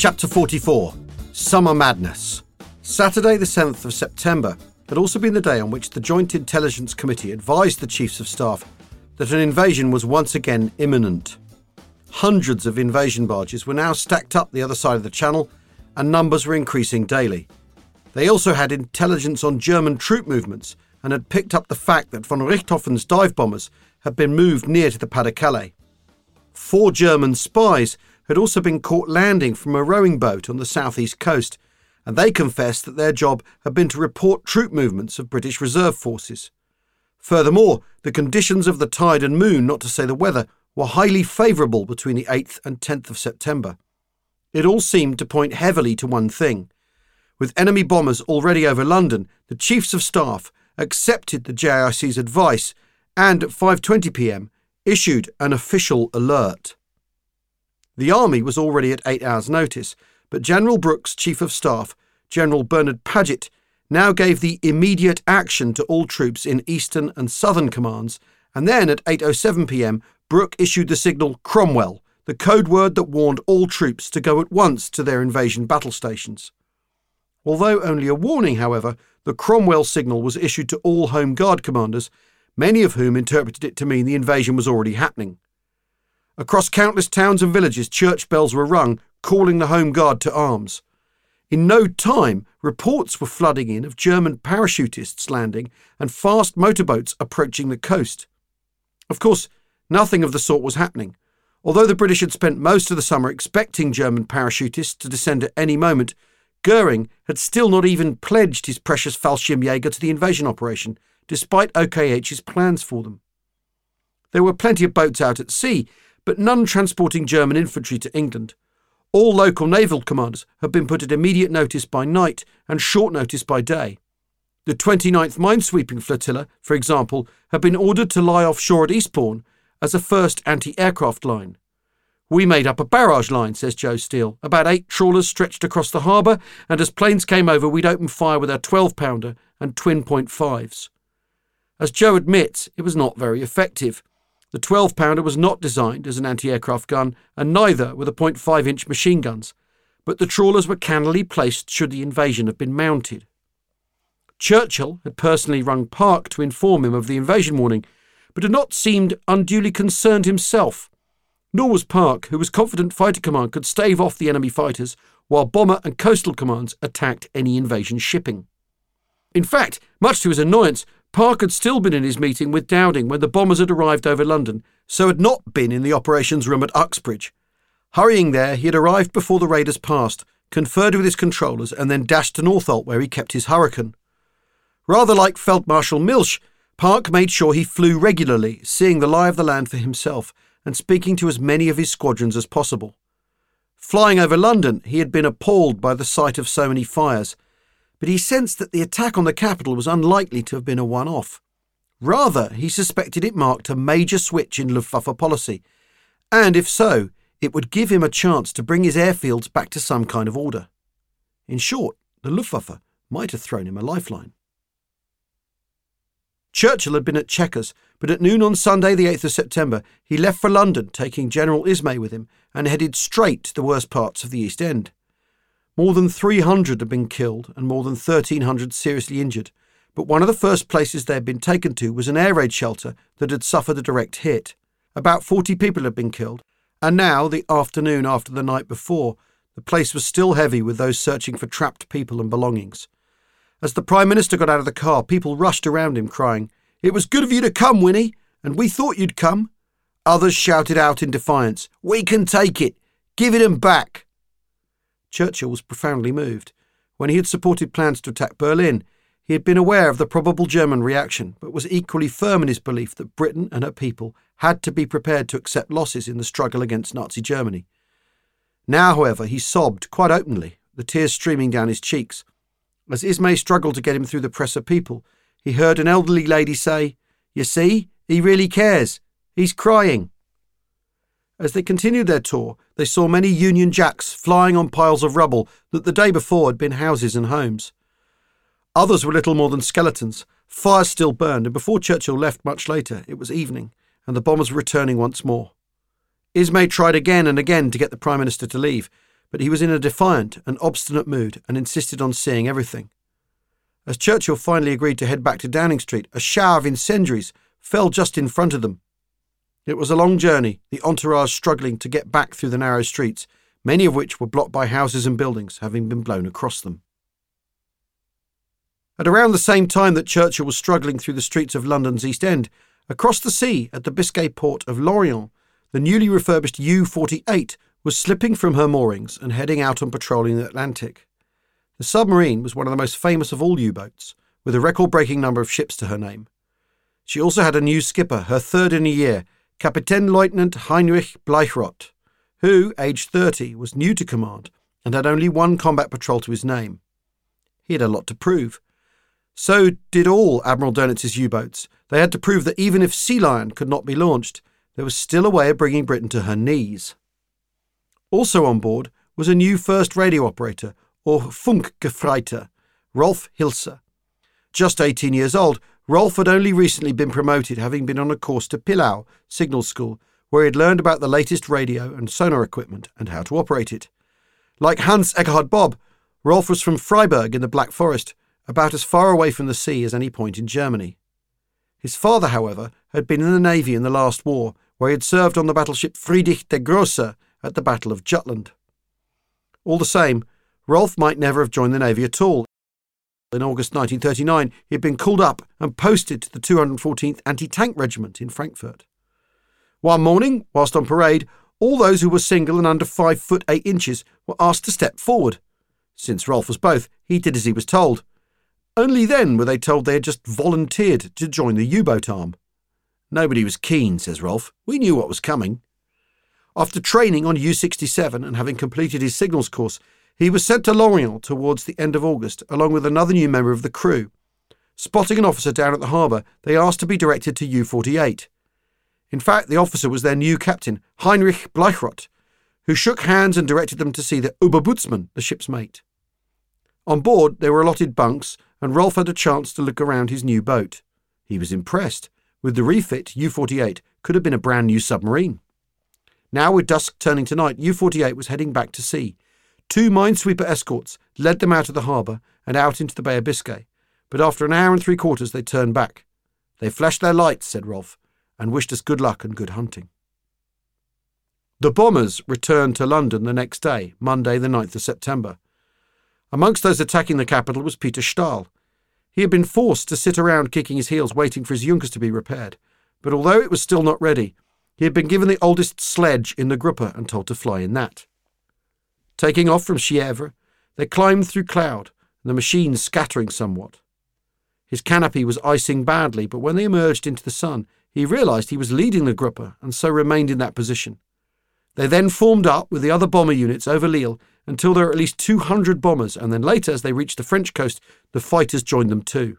Chapter 44 Summer Madness. Saturday, the 7th of September, had also been the day on which the Joint Intelligence Committee advised the Chiefs of Staff that an invasion was once again imminent. Hundreds of invasion barges were now stacked up the other side of the channel, and numbers were increasing daily. They also had intelligence on German troop movements and had picked up the fact that von Richthofen's dive bombers had been moved near to the Pas de Calais. Four German spies had also been caught landing from a rowing boat on the southeast coast, and they confessed that their job had been to report troop movements of British reserve forces. Furthermore, the conditions of the tide and moon, not to say the weather, were highly favourable between the 8th and 10th of September. It all seemed to point heavily to one thing. With enemy bombers already over London, the Chiefs of Staff accepted the JIC's advice and at 5:20 p.m. issued an official alert. The army was already at 8 hours notice, but General Brooke's chief of staff, General Bernard Paget, now gave the immediate action to all troops in eastern and southern commands, and then at 8:07 p.m. Brooke issued the signal Cromwell, the code word that warned all troops to go at once to their invasion battle stations. Although only a warning, however, the Cromwell signal was issued to all Home Guard commanders, many of whom interpreted it to mean the invasion was already happening. Across countless towns and villages, church bells were rung, calling the Home Guard to arms. In no time, reports were flooding in of German parachutists landing and fast motorboats approaching the coast. Of course, nothing of the sort was happening. Although the British had spent most of the summer expecting German parachutists to descend at any moment, Goering had still not even pledged his precious Fallschirmjäger to the invasion operation, despite OKH's plans for them. There were plenty of boats out at sea, but none transporting German infantry to England. All local naval commanders had been put at immediate notice by night and short notice by day. The 29th Minesweeping Flotilla, for example, had been ordered to lie offshore at Eastbourne as a first anti aircraft line. We made up a barrage line, says Joe Steele, about eight trawlers stretched across the harbour, and as planes came over, we'd open fire with our 12 pounder and twin point fives. As Joe admits, it was not very effective. The 12 pounder was not designed as an anti aircraft gun, and neither were the .5 inch machine guns, but the trawlers were cannily placed should the invasion have been mounted. Churchill had personally rung Park to inform him of the invasion warning, but had not seemed unduly concerned himself. Nor was Park, who was confident Fighter Command could stave off the enemy fighters, while Bomber and Coastal Commands attacked any invasion shipping. In fact, much to his annoyance, Park had still been in his meeting with Dowding when the bombers had arrived over London, so had not been in the operations room at Uxbridge. Hurrying there, he had arrived before the raiders passed, conferred with his controllers, and then dashed to Northolt, where he kept his hurricane. Rather like Feldmarschall Milch, Park made sure he flew regularly, seeing the lie of the land for himself, and speaking to as many of his squadrons as possible. Flying over London, he had been appalled by the sight of so many fires but he sensed that the attack on the capital was unlikely to have been a one off. Rather, he suspected it marked a major switch in Luftwaffe policy, and if so, it would give him a chance to bring his airfields back to some kind of order. In short, the Luftwaffe might have thrown him a lifeline. Churchill had been at Chequers, but at noon on Sunday, the 8th of September, he left for London, taking General Ismay with him, and headed straight to the worst parts of the East End. More than 300 had been killed and more than 1,300 seriously injured, but one of the first places they had been taken to was an air raid shelter that had suffered a direct hit. About 40 people had been killed, and now, the afternoon after the night before, the place was still heavy with those searching for trapped people and belongings. As the Prime Minister got out of the car, people rushed around him, crying, It was good of you to come, Winnie, and we thought you'd come. Others shouted out in defiance, We can take it! Give it 'em back! Churchill was profoundly moved. When he had supported plans to attack Berlin, he had been aware of the probable German reaction, but was equally firm in his belief that Britain and her people had to be prepared to accept losses in the struggle against Nazi Germany. Now, however, he sobbed quite openly, the tears streaming down his cheeks. As Ismay struggled to get him through the press of people, he heard an elderly lady say, You see, he really cares. He's crying. As they continued their tour, they saw many Union Jacks flying on piles of rubble that the day before had been houses and homes. Others were little more than skeletons. Fires still burned, and before Churchill left much later, it was evening, and the bombers were returning once more. Ismay tried again and again to get the Prime Minister to leave, but he was in a defiant and obstinate mood and insisted on seeing everything. As Churchill finally agreed to head back to Downing Street, a shower of incendiaries fell just in front of them. It was a long journey, the entourage struggling to get back through the narrow streets, many of which were blocked by houses and buildings having been blown across them. At around the same time that Churchill was struggling through the streets of London's East End, across the sea at the Biscay port of Lorient, the newly refurbished U 48 was slipping from her moorings and heading out on patrol in the Atlantic. The submarine was one of the most famous of all U boats, with a record breaking number of ships to her name. She also had a new skipper, her third in a year, Kapitänleutnant Heinrich Bleichrodt, who, aged 30, was new to command and had only one combat patrol to his name. He had a lot to prove. So did all Admiral Dönitz's U boats. They had to prove that even if Sea Lion could not be launched, there was still a way of bringing Britain to her knees. Also on board was a new first radio operator, or Funkgefreiter, Rolf Hilser. Just 18 years old, Rolf had only recently been promoted, having been on a course to Pillau Signal School, where he had learned about the latest radio and sonar equipment and how to operate it. Like Hans Ekkehard Bob, Rolf was from Freiburg in the Black Forest, about as far away from the sea as any point in Germany. His father, however, had been in the Navy in the last war, where he had served on the battleship Friedrich der Grosse at the Battle of Jutland. All the same, Rolf might never have joined the Navy at all. In August 1939, he had been called up and posted to the 214th Anti Tank Regiment in Frankfurt. One morning, whilst on parade, all those who were single and under five foot eight inches were asked to step forward. Since Rolf was both, he did as he was told. Only then were they told they had just volunteered to join the U boat arm. Nobody was keen, says Rolf. We knew what was coming. After training on U 67 and having completed his signals course, he was sent to Lorient towards the end of August, along with another new member of the crew. Spotting an officer down at the harbour, they asked to be directed to U 48. In fact, the officer was their new captain, Heinrich Bleichrodt, who shook hands and directed them to see the Oberbootsmann, the ship's mate. On board, there were allotted bunks, and Rolf had a chance to look around his new boat. He was impressed. With the refit, U 48 could have been a brand new submarine. Now, with dusk turning to night, U 48 was heading back to sea. Two minesweeper escorts led them out of the harbour and out into the Bay of Biscay, but after an hour and three quarters they turned back. They flashed their lights, said Rolf, and wished us good luck and good hunting. The bombers returned to London the next day, Monday, the 9th of September. Amongst those attacking the capital was Peter Stahl. He had been forced to sit around kicking his heels waiting for his Junkers to be repaired, but although it was still not ready, he had been given the oldest sledge in the Gruppe and told to fly in that. Taking off from Chievres, they climbed through cloud, the machine scattering somewhat. His canopy was icing badly, but when they emerged into the sun, he realized he was leading the Gruppe and so remained in that position. They then formed up with the other bomber units over Lille until there were at least 200 bombers, and then later, as they reached the French coast, the fighters joined them too.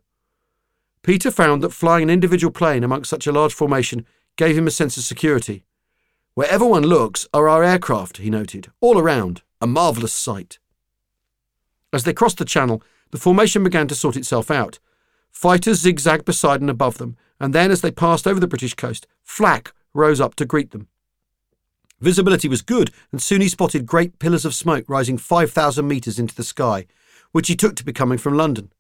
Peter found that flying an individual plane amongst such a large formation gave him a sense of security. Wherever one looks are our aircraft, he noted, all around, a marvellous sight. As they crossed the channel, the formation began to sort itself out. Fighters zigzagged beside and above them, and then as they passed over the British coast, flak rose up to greet them. Visibility was good, and soon he spotted great pillars of smoke rising 5,000 metres into the sky, which he took to be coming from London.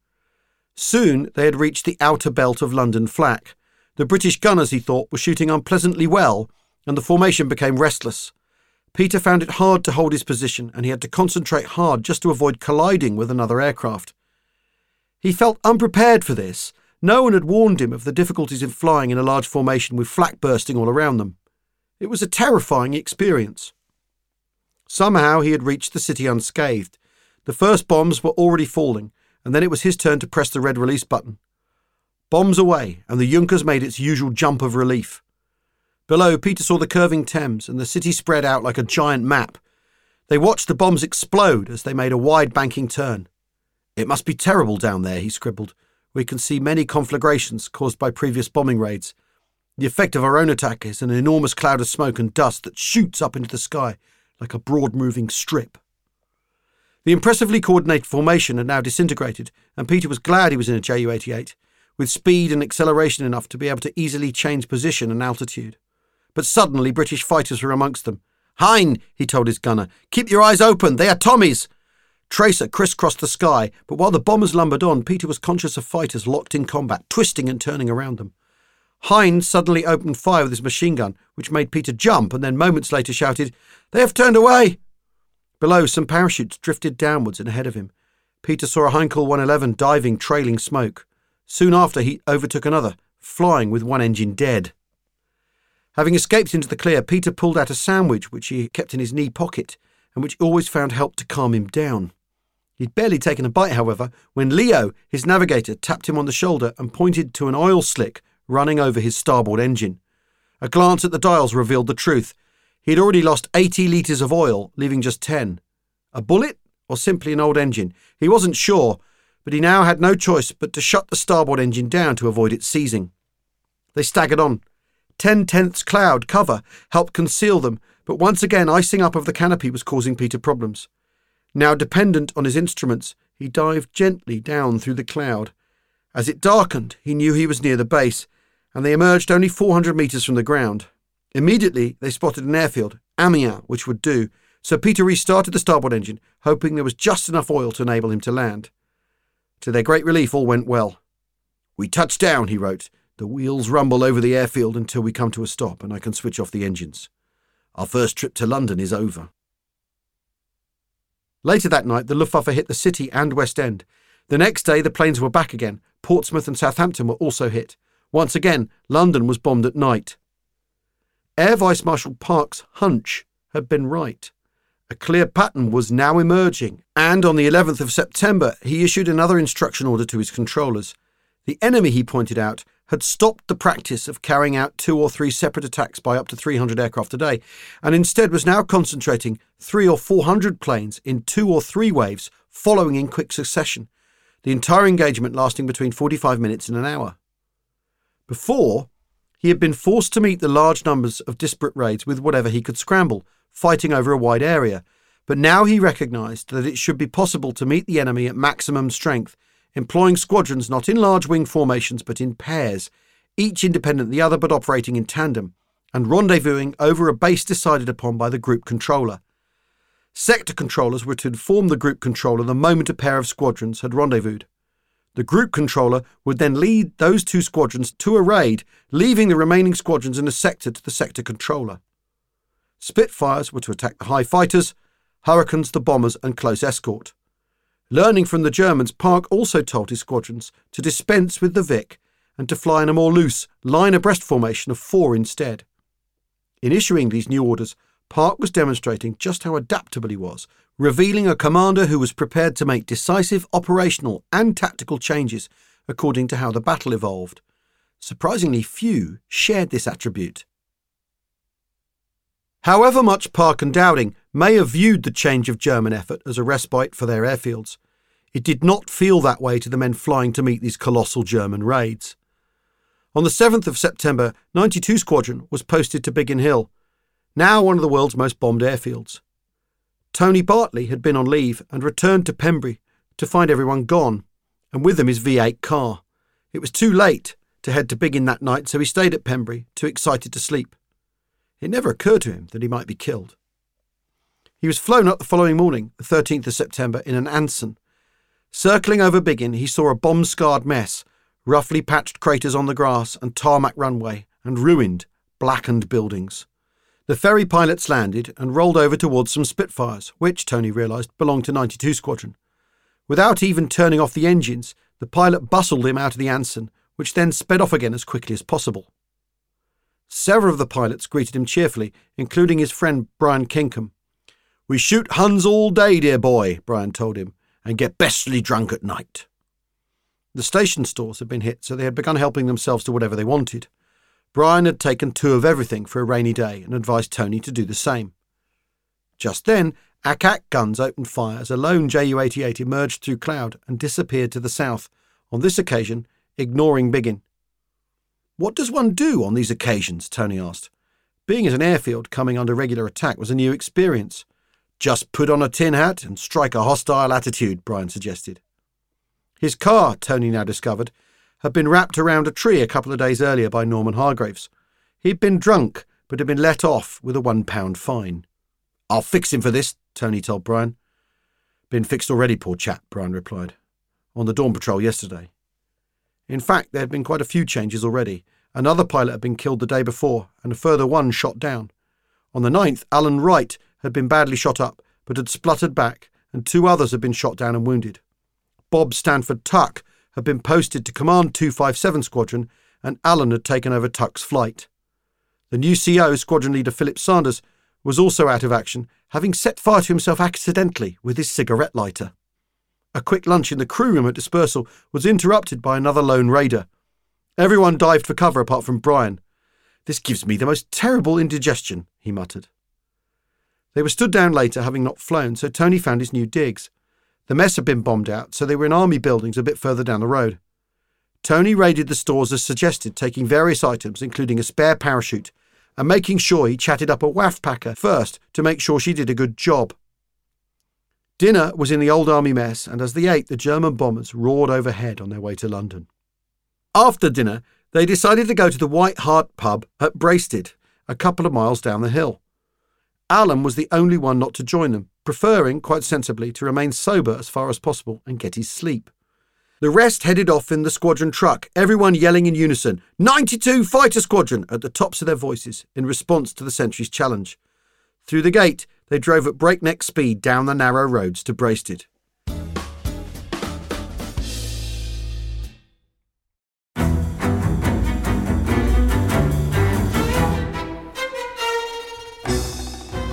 Soon they had reached the outer belt of London flak, the British gunners, he thought, were shooting unpleasantly well, and the formation became restless. Peter found it hard to hold his position, and he had to concentrate hard just to avoid colliding with another aircraft. He felt unprepared for this. No one had warned him of the difficulties in flying in a large formation with flak bursting all around them. It was a terrifying experience. Somehow he had reached the city unscathed. The first bombs were already falling, and then it was his turn to press the red release button. Bombs away, and the Junkers made its usual jump of relief. Below, Peter saw the curving Thames and the city spread out like a giant map. They watched the bombs explode as they made a wide banking turn. It must be terrible down there, he scribbled. We can see many conflagrations caused by previous bombing raids. The effect of our own attack is an enormous cloud of smoke and dust that shoots up into the sky like a broad moving strip. The impressively coordinated formation had now disintegrated, and Peter was glad he was in a Ju 88, with speed and acceleration enough to be able to easily change position and altitude. But suddenly British fighters were amongst them, Hein, he told his gunner, keep your eyes open. They are Tommies. Tracer crisscrossed the sky, but while the bombers lumbered on, Peter was conscious of fighters locked in combat, twisting and turning around them. Hein suddenly opened fire with his machine gun, which made Peter jump, and then moments later shouted, They have turned away! Below, some parachutes drifted downwards and ahead of him. Peter saw a Heinkel 111 diving, trailing smoke. Soon after, he overtook another, flying with one engine dead. Having escaped into the clear, Peter pulled out a sandwich which he kept in his knee pocket and which always found helped to calm him down. He'd barely taken a bite, however, when Leo, his navigator, tapped him on the shoulder and pointed to an oil slick running over his starboard engine. A glance at the dials revealed the truth. He had already lost 80 litres of oil, leaving just 10. A bullet or simply an old engine? He wasn't sure, but he now had no choice but to shut the starboard engine down to avoid it seizing. They staggered on, Ten tenths cloud cover helped conceal them, but once again icing up of the canopy was causing Peter problems. Now dependent on his instruments, he dived gently down through the cloud. As it darkened, he knew he was near the base, and they emerged only 400 metres from the ground. Immediately, they spotted an airfield, Amiens, which would do, so Peter restarted the starboard engine, hoping there was just enough oil to enable him to land. To their great relief, all went well. We touched down, he wrote, the wheels rumble over the airfield until we come to a stop and I can switch off the engines. Our first trip to London is over. Later that night, the Luftwaffe hit the city and West End. The next day, the planes were back again. Portsmouth and Southampton were also hit. Once again, London was bombed at night. Air Vice Marshal Park's hunch had been right. A clear pattern was now emerging, and on the 11th of September, he issued another instruction order to his controllers. The enemy, he pointed out, had stopped the practice of carrying out two or three separate attacks by up to 300 aircraft a day, and instead was now concentrating three or 400 planes in two or three waves following in quick succession, the entire engagement lasting between 45 minutes and an hour. Before, he had been forced to meet the large numbers of disparate raids with whatever he could scramble, fighting over a wide area, but now he recognised that it should be possible to meet the enemy at maximum strength employing squadrons not in large wing formations but in pairs, each independent of the other but operating in tandem, and rendezvousing over a base decided upon by the group controller. Sector controllers were to inform the group controller the moment a pair of squadrons had rendezvoused. The group controller would then lead those two squadrons to a raid, leaving the remaining squadrons in a sector to the sector controller. Spitfires were to attack the high fighters, Hurricanes the bombers and close escort. Learning from the Germans, Park also told his squadrons to dispense with the Vic and to fly in a more loose, line abreast formation of four instead. In issuing these new orders, Park was demonstrating just how adaptable he was, revealing a commander who was prepared to make decisive operational and tactical changes according to how the battle evolved. Surprisingly few shared this attribute. However much Park and Dowding may have viewed the change of German effort as a respite for their airfields, it did not feel that way to the men flying to meet these colossal German raids. On the 7th of September, 92 Squadron was posted to Biggin Hill, now one of the world's most bombed airfields. Tony Bartley had been on leave and returned to Pembrey to find everyone gone, and with them his V8 car. It was too late to head to Biggin that night, so he stayed at Pembrey, too excited to sleep. It never occurred to him that he might be killed. He was flown up the following morning, the 13th of September, in an Anson. Circling over Biggin, he saw a bomb scarred mess, roughly patched craters on the grass and tarmac runway, and ruined, blackened buildings. The ferry pilots landed and rolled over towards some Spitfires, which, Tony realised, belonged to 92 Squadron. Without even turning off the engines, the pilot bustled him out of the Anson, which then sped off again as quickly as possible. Several of the pilots greeted him cheerfully, including his friend Brian Kingcome. We shoot Huns all day, dear boy, Brian told him, and get bestly drunk at night. The station stores had been hit, so they had begun helping themselves to whatever they wanted. Brian had taken two of everything for a rainy day and advised Tony to do the same. Just then, Ack guns opened fire as a lone Ju 88 emerged through cloud and disappeared to the south, on this occasion, ignoring Biggin. What does one do on these occasions? Tony asked. Being at an airfield coming under regular attack was a new experience. Just put on a tin hat and strike a hostile attitude, Brian suggested. His car, Tony now discovered, had been wrapped around a tree a couple of days earlier by Norman Hargreaves. He'd been drunk, but had been let off with a one pound fine. I'll fix him for this, Tony told Brian. Been fixed already, poor chap, Brian replied. On the dawn patrol yesterday. In fact, there had been quite a few changes already. Another pilot had been killed the day before, and a further one shot down. On the ninth, Alan Wright had been badly shot up, but had spluttered back, and two others had been shot down and wounded. Bob Stanford Tuck had been posted to command 257 Squadron, and Alan had taken over Tuck's flight. The new CO, Squadron Leader Philip Sanders, was also out of action, having set fire to himself accidentally with his cigarette lighter. A quick lunch in the crew room at dispersal was interrupted by another lone raider. Everyone dived for cover apart from Brian. This gives me the most terrible indigestion, he muttered. They were stood down later, having not flown, so Tony found his new digs. The mess had been bombed out, so they were in army buildings a bit further down the road. Tony raided the stores as suggested, taking various items, including a spare parachute, and making sure he chatted up a WAAF packer first to make sure she did a good job. Dinner was in the old army mess, and as they ate, the German bombers roared overhead on their way to London. After dinner, they decided to go to the White Hart pub at Brasted, a couple of miles down the hill. Alan was the only one not to join them, preferring, quite sensibly, to remain sober as far as possible and get his sleep. The rest headed off in the squadron truck, everyone yelling in unison, 92 Fighter Squadron, at the tops of their voices in response to the sentry's challenge. Through the gate, they drove at breakneck speed down the narrow roads to Brasted.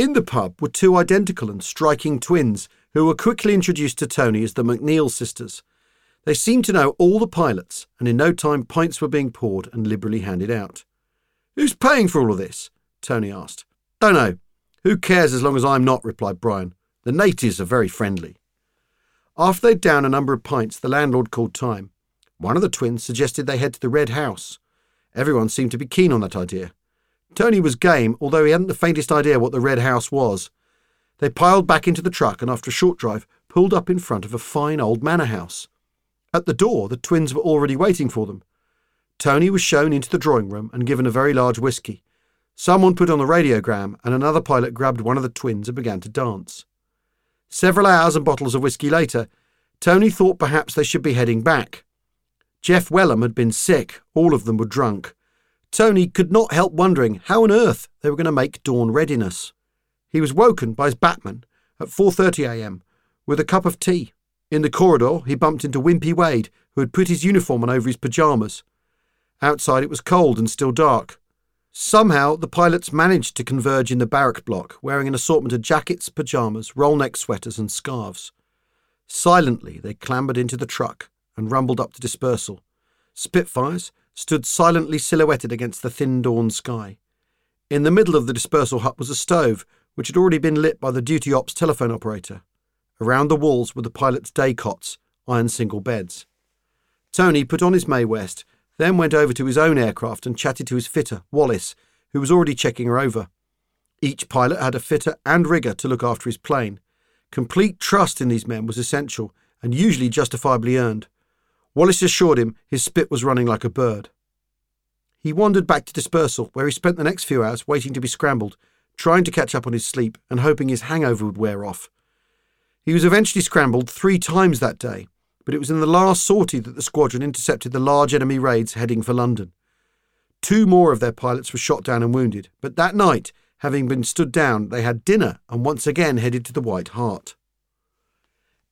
In the pub were two identical and striking twins who were quickly introduced to Tony as the McNeil sisters. They seemed to know all the pilots, and in no time pints were being poured and liberally handed out. Who's paying for all of this? Tony asked. Don't know. Who cares as long as I'm not, replied Brian. The natives are very friendly. After they'd down a number of pints, the landlord called time. One of the twins suggested they head to the Red House. Everyone seemed to be keen on that idea. Tony was game, although he hadn't the faintest idea what the Red House was. They piled back into the truck and, after a short drive, pulled up in front of a fine old manor house. At the door, the twins were already waiting for them. Tony was shown into the drawing room and given a very large whisky. Someone put on the radiogram, and another pilot grabbed one of the twins and began to dance. Several hours and bottles of whisky later, Tony thought perhaps they should be heading back. Geoff Wellum had been sick, all of them were drunk. Tony could not help wondering how on earth they were going to make dawn readiness. He was woken by his batman at 4:30 a.m. with a cup of tea. In the corridor, he bumped into Wimpy Wade, who had put his uniform on over his pajamas. Outside it was cold and still dark. Somehow the pilots managed to converge in the barrack block, wearing an assortment of jackets, pajamas, roll neck sweaters, and scarves. Silently they clambered into the truck and rumbled up to dispersal. Spitfires stood silently silhouetted against the thin dawn sky. In the middle of the dispersal hut was a stove, which had already been lit by the duty ops telephone operator. Around the walls were the pilots' day cots, iron single beds. Tony put on his Mae West, then went over to his own aircraft and chatted to his fitter, Wallace, who was already checking her over. Each pilot had a fitter and rigger to look after his plane. Complete trust in these men was essential and usually justifiably earned. Wallace assured him his spit was running like a bird. He wandered back to dispersal, where he spent the next few hours waiting to be scrambled, trying to catch up on his sleep and hoping his hangover would wear off. He was eventually scrambled three times that day, but it was in the last sortie that the squadron intercepted the large enemy raids heading for London. Two more of their pilots were shot down and wounded, but that night, having been stood down, they had dinner and once again headed to the White Hart.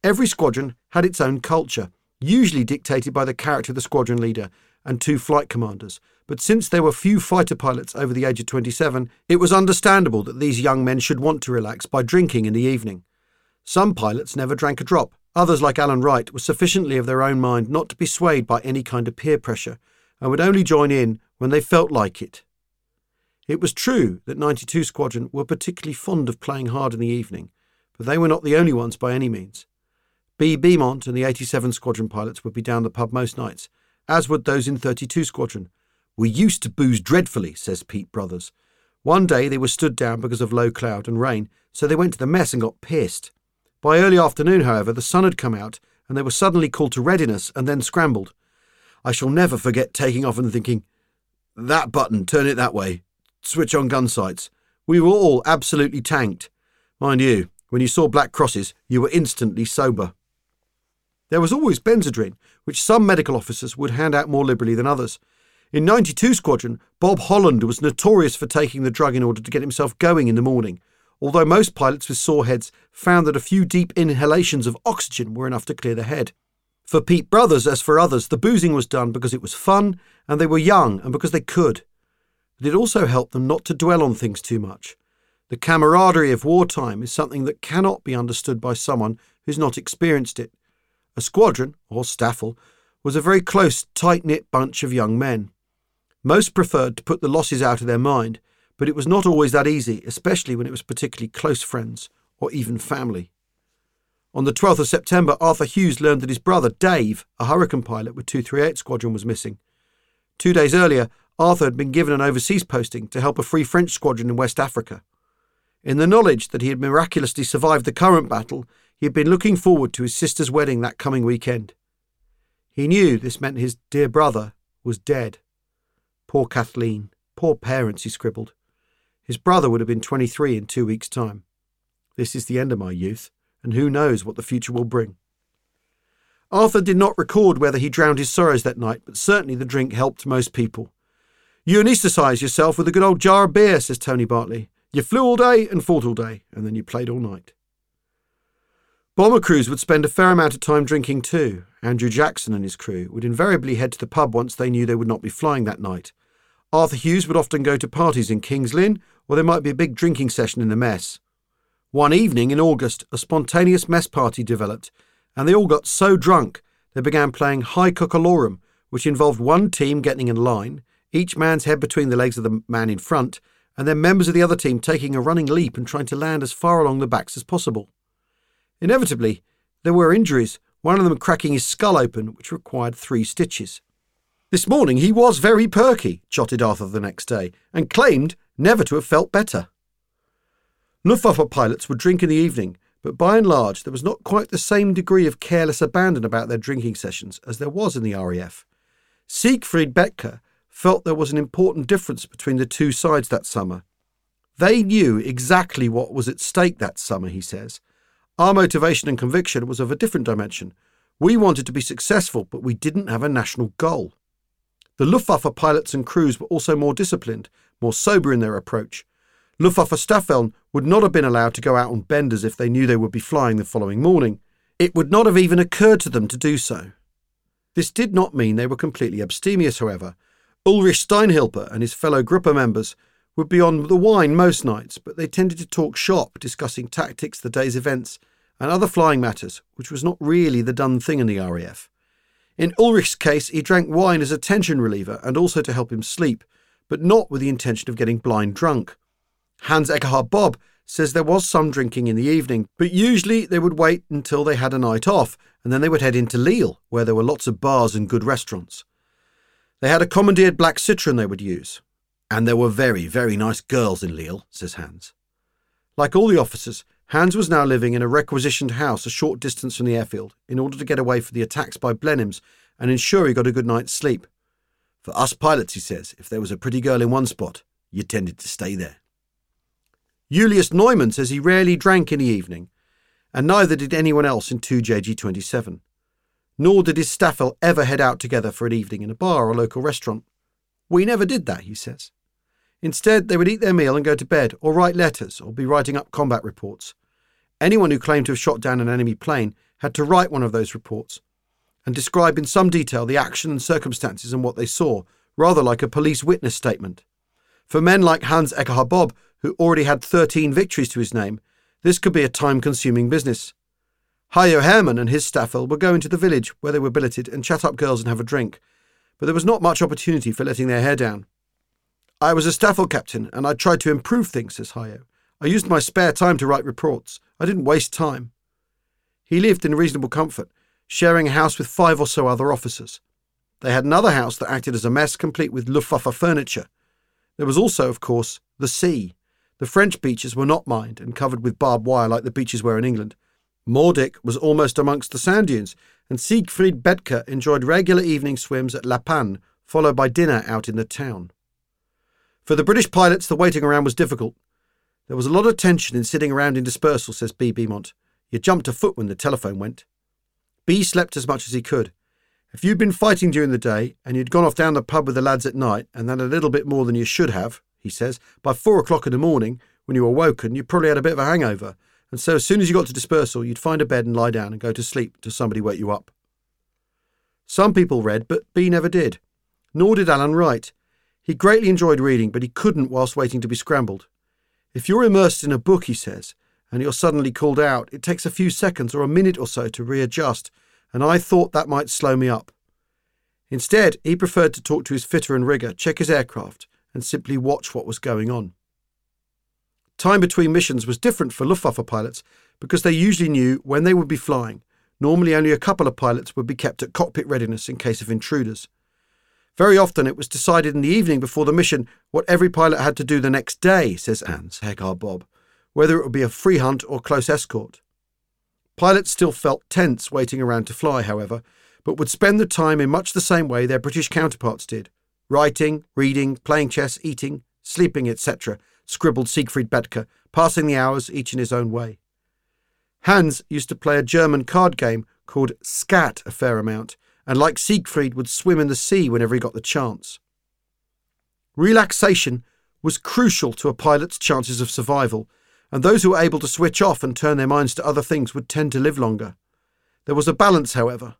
Every squadron had its own culture, usually dictated by the character of the squadron leader and two flight commanders. But since there were few fighter pilots over the age of 27, it was understandable that these young men should want to relax by drinking in the evening. Some pilots never drank a drop. Others, like Alan Wright, were sufficiently of their own mind not to be swayed by any kind of peer pressure and would only join in when they felt like it. It was true that 92 Squadron were particularly fond of playing hard in the evening, but they were not the only ones by any means. B. Beamont and the 87 Squadron pilots would be down the pub most nights, as would those in 32 Squadron. We used to booze dreadfully, says Pete Brothers. One day they were stood down because of low cloud and rain, so they went to the mess and got pissed. By early afternoon, however, the sun had come out and they were suddenly called to readiness and then scrambled. I shall never forget taking off and thinking, that button, turn it that way, switch on gun sights. We were all absolutely tanked. Mind you, when you saw black crosses, you were instantly sober. There was always Benzedrine, which some medical officers would hand out more liberally than others. In 92 Squadron, Bob Holland was notorious for taking the drug in order to get himself going in the morning, although most pilots with sore heads found that a few deep inhalations of oxygen were enough to clear the head. For Pete Brothers, as for others, the boozing was done because it was fun and they were young and because they could. But it also helped them not to dwell on things too much. The camaraderie of wartime is something that cannot be understood by someone who's not experienced it. A squadron, or staffel, was a very close, tight knit bunch of young men. Most preferred to put the losses out of their mind, but it was not always that easy, especially when it was particularly close friends or even family. On the 12th of September, Arthur Hughes learned that his brother, Dave, a Hurricane pilot with 238 Squadron, was missing. Two days earlier, Arthur had been given an overseas posting to help a Free French squadron in West Africa. In the knowledge that he had miraculously survived the current battle, he had been looking forward to his sister's wedding that coming weekend. He knew this meant his dear brother was dead. Poor Kathleen, poor parents, he scribbled. His brother would have been 23 in two weeks' time. This is the end of my youth, and who knows what the future will bring. Arthur did not record whether he drowned his sorrows that night, but certainly the drink helped most people. You anaesthetise yourself with a good old jar of beer, says Tony Bartley. You flew all day and fought all day, and then you played all night. Bomber crews would spend a fair amount of time drinking too. Andrew Jackson and his crew would invariably head to the pub once they knew they would not be flying that night. Arthur Hughes would often go to parties in King's Lynn, or there might be a big drinking session in the mess. One evening in August, a spontaneous mess party developed, and they all got so drunk they began playing High Cockalorum, which involved one team getting in line, each man's head between the legs of the man in front, and then members of the other team taking a running leap and trying to land as far along the backs as possible. Inevitably, there were injuries, one of them cracking his skull open, which required three stitches. This morning he was very perky, jotted Arthur the next day, and claimed never to have felt better. Luftwaffe pilots would drink in the evening, but by and large there was not quite the same degree of careless abandon about their drinking sessions as there was in the RAF. Siegfried Bethke felt there was an important difference between the two sides that summer. They knew exactly what was at stake that summer, he says. Our motivation and conviction was of a different dimension. We wanted to be successful, but we didn't have a national goal. The Luftwaffe pilots and crews were also more disciplined, more sober in their approach. Luftwaffe Staffeln would not have been allowed to go out on benders if they knew they would be flying the following morning. It would not have even occurred to them to do so. This did not mean they were completely abstemious, however. Ulrich Steinhilper and his fellow Gruppe members would be on the wine most nights, but they tended to talk shop, discussing tactics, the day's events, and other flying matters, which was not really the done thing in the RAF. In Ulrich's case, he drank wine as a tension reliever and also to help him sleep, but not with the intention of getting blind drunk. Hans Ekkehard Bob says there was some drinking in the evening, but usually they would wait until they had a night off, and then they would head into Lille, where there were lots of bars and good restaurants. They had a commandeered black Citroen they would use, and there were very, very nice girls in Lille, says Hans. Like all the officers, Hans was now living in a requisitioned house a short distance from the airfield in order to get away from the attacks by Blenheims and ensure he got a good night's sleep. For us pilots, he says, if there was a pretty girl in one spot, you tended to stay there. Julius Neumann says he rarely drank in the evening, and neither did anyone else in 2JG27. Nor did his staffel ever head out together for an evening in a bar or local restaurant. We never did that, he says. Instead, they would eat their meal and go to bed, or write letters, or be writing up combat reports. Anyone who claimed to have shot down an enemy plane had to write one of those reports and describe in some detail the action and circumstances and what they saw, rather like a police witness statement. For men like Hans Ekkehard Bob, who already had 13 victories to his name, this could be a time consuming business. Hajo Herrmann and his staffel would go into the village where they were billeted and chat up girls and have a drink, but there was not much opportunity for letting their hair down. I was a staffel captain, and I tried to improve things, says Hajo. I used my spare time to write reports. I didn't waste time. He lived in reasonable comfort, sharing a house with five or so other officers. They had another house that acted as a mess, complete with Luftwaffe furniture. There was also, of course, the sea. The French beaches were not mined and covered with barbed wire like the beaches were in England. Mardyck was almost amongst the sand dunes, and Siegfried Bethke enjoyed regular evening swims at La Panne, followed by dinner out in the town. For the British pilots, the waiting around was difficult. There was a lot of tension in sitting around in dispersal, says B. Beamont. You jumped a foot when the telephone went. B slept as much as he could. If you'd been fighting during the day and you'd gone off down the pub with the lads at night and had a little bit more than you should have, he says, by four o'clock in the morning, when you were woken, you probably had a bit of a hangover, and so as soon as you got to dispersal, you'd find a bed and lie down and go to sleep till somebody woke you up. Some people read, but B never did. Nor did Alan Wright. He greatly enjoyed reading, but he couldn't whilst waiting to be scrambled. If you're immersed in a book, he says, and you're suddenly called out, it takes a few seconds or a minute or so to readjust, and I thought that might slow me up. Instead, he preferred to talk to his fitter and rigger, check his aircraft, and simply watch what was going on. Time between missions was different for Luftwaffe pilots because they usually knew when they would be flying. Normally, only a couple of pilots would be kept at cockpit readiness in case of intruders. Very often it was decided in the evening before the mission what every pilot had to do the next day, says Hans Ekkehard Bob, whether it would be a free hunt or close escort. Pilots still felt tense waiting around to fly, however, but would spend the time in much the same way their British counterparts did writing, reading, playing chess, eating, sleeping, etc., scribbled Siegfried Bethke, passing the hours each in his own way. Hans used to play a German card game called Skat a fair amount, and like Siegfried would swim in the sea whenever he got the chance. Relaxation was crucial to a pilot's chances of survival, and those who were able to switch off and turn their minds to other things would tend to live longer. There was a balance, however.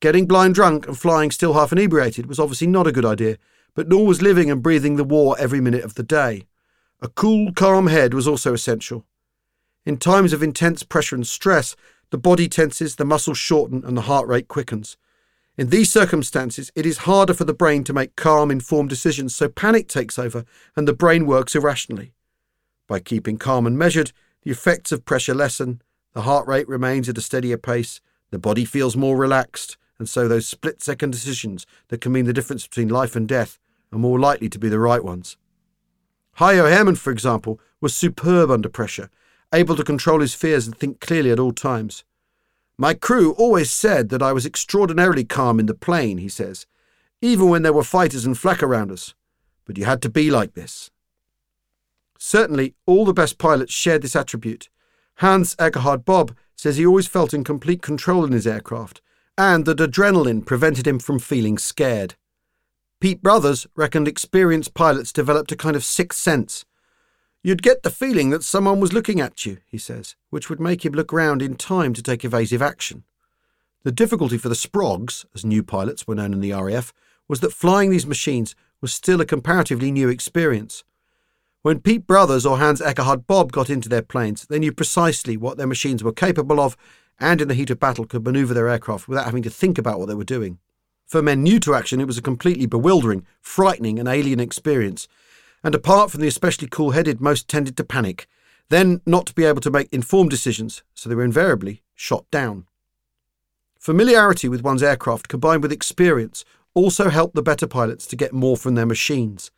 Getting blind drunk and flying still half inebriated was obviously not a good idea, but nor was living and breathing the war every minute of the day. A cool, calm head was also essential. In times of intense pressure and stress, the body tenses, the muscles shorten, and the heart rate quickens. In these circumstances, it is harder for the brain to make calm, informed decisions, so panic takes over and the brain works irrationally. By keeping calm and measured, the effects of pressure lessen, the heart rate remains at a steadier pace, the body feels more relaxed, and so those split second decisions that can mean the difference between life and death are more likely to be the right ones. Hajo Herrmann, for example, was superb under pressure, able to control his fears and think clearly at all times. My crew always said that I was extraordinarily calm in the plane, he says. even when there were fighters and flak around us. But you had to be like this. Certainly, all the best pilots shared this attribute. Hans Ekkehard Bob says he always felt in complete control in his aircraft, and that adrenaline prevented him from feeling scared. Pete Brothers reckoned experienced pilots developed a kind of sixth sense. You'd get the feeling that someone was looking at you, he says, which would make him look round in time to take evasive action. The difficulty for the Sprogs, as new pilots were known in the RAF, was that flying these machines was still a comparatively new experience. When Pete Brothers or Hans Ekkehard Bob got into their planes, they knew precisely what their machines were capable of and in the heat of battle could maneuver their aircraft without having to think about what they were doing. For men new to action, it was a completely bewildering, frightening, and alien experience. And apart from the especially cool headed, most tended to panic, then not to be able to make informed decisions, so they were invariably shot down. Familiarity with one's aircraft combined with experience also helped the better pilots to get more from their machines.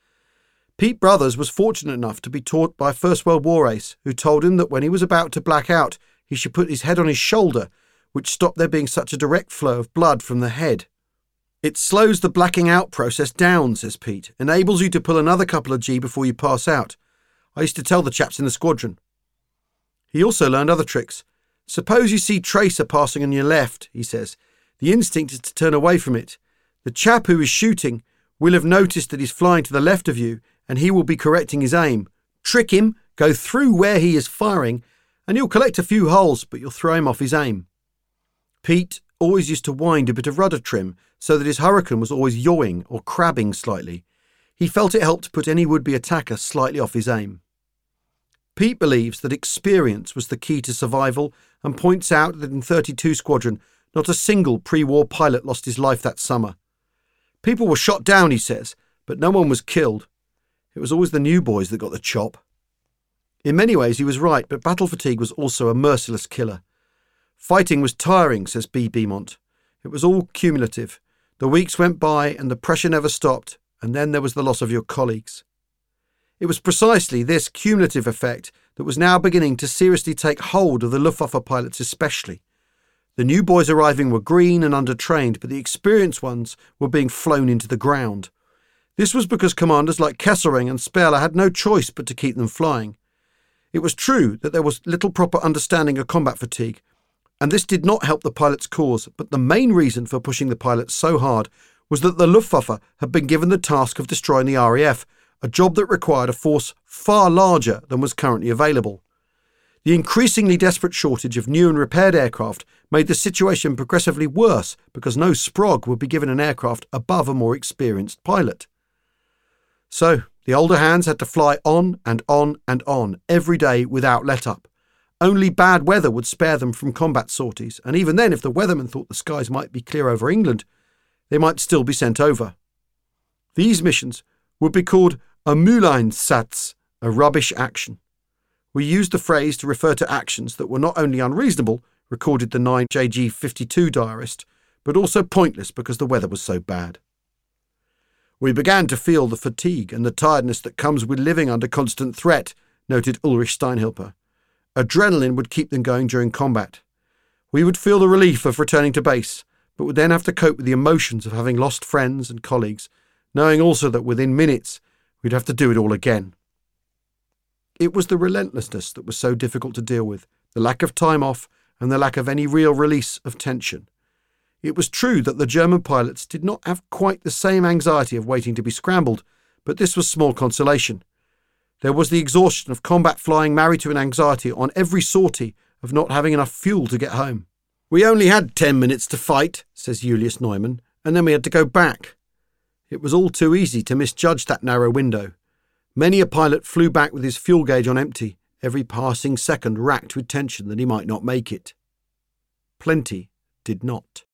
Pete Brothers was fortunate enough to be taught by a First World War ace who told him that when he was about to black out, he should put his head on his shoulder, which stopped there being such a direct flow of blood from the head. It slows the blacking out process down, says Pete, enables you to pull another couple of G before you pass out. I used to tell the chaps in the squadron. He also learned other tricks. Suppose you see Tracer passing on your left, he says. The instinct is to turn away from it. The chap who is shooting will have noticed that he's flying to the left of you, and he will be correcting his aim. Trick him, go through where he is firing, and you'll collect a few holes, but you'll throw him off his aim. Pete always used to wind a bit of rudder trim so that his hurricane was always yawing or crabbing slightly. He felt it helped put any would be attacker slightly off his aim. Pete believes that experience was the key to survival and points out that in 32 Squadron, not a single pre war pilot lost his life that summer. People were shot down, he says, but no one was killed. It was always the new boys that got the chop. In many ways, he was right, but battle fatigue was also a merciless killer. Fighting was tiring, says Bee Beamont. It was all cumulative. The weeks went by and the pressure never stopped, and then there was the loss of your colleagues. It was precisely this cumulative effect that was now beginning to seriously take hold of the Luftwaffe pilots, especially. The new boys arriving were green and undertrained, but the experienced ones were being flown into the ground. This was because commanders like Kesselring and Sperrle had no choice but to keep them flying. It was true that there was little proper understanding of combat fatigue, and this did not help the pilots' cause, but the main reason for pushing the pilots so hard was that the Luftwaffe had been given the task of destroying the RAF, a job that required a force far larger than was currently available. The increasingly desperate shortage of new and repaired aircraft made the situation progressively worse because no Sprog would be given an aircraft above a more experienced pilot. So, the older hands had to fly on and on and on every day without let up, only bad weather would spare them from combat sorties, and even then, if the weathermen thought the skies might be clear over England, they might still be sent over. These missions would be called a Mülleinsatz, a rubbish action. We used the phrase to refer to actions that were not only unreasonable, recorded the 9JG 52 diarist, but also pointless because the weather was so bad. We began to feel the fatigue and the tiredness that comes with living under constant threat, noted Ulrich Steinhilper. Adrenaline would keep them going during combat. We would feel the relief of returning to base, but would then have to cope with the emotions of having lost friends and colleagues, knowing also that within minutes we'd have to do it all again. It was the relentlessness that was so difficult to deal with, the lack of time off, and the lack of any real release of tension. It was true that the German pilots did not have quite the same anxiety of waiting to be scrambled, but this was small consolation. There was the exhaustion of combat flying married to an anxiety on every sortie of not having enough fuel to get home. We only had ten minutes to fight, says Julius Neumann, and then we had to go back. It was all too easy to misjudge that narrow window. Many a pilot flew back with his fuel gauge on empty, every passing second racked with tension that he might not make it. Plenty did not.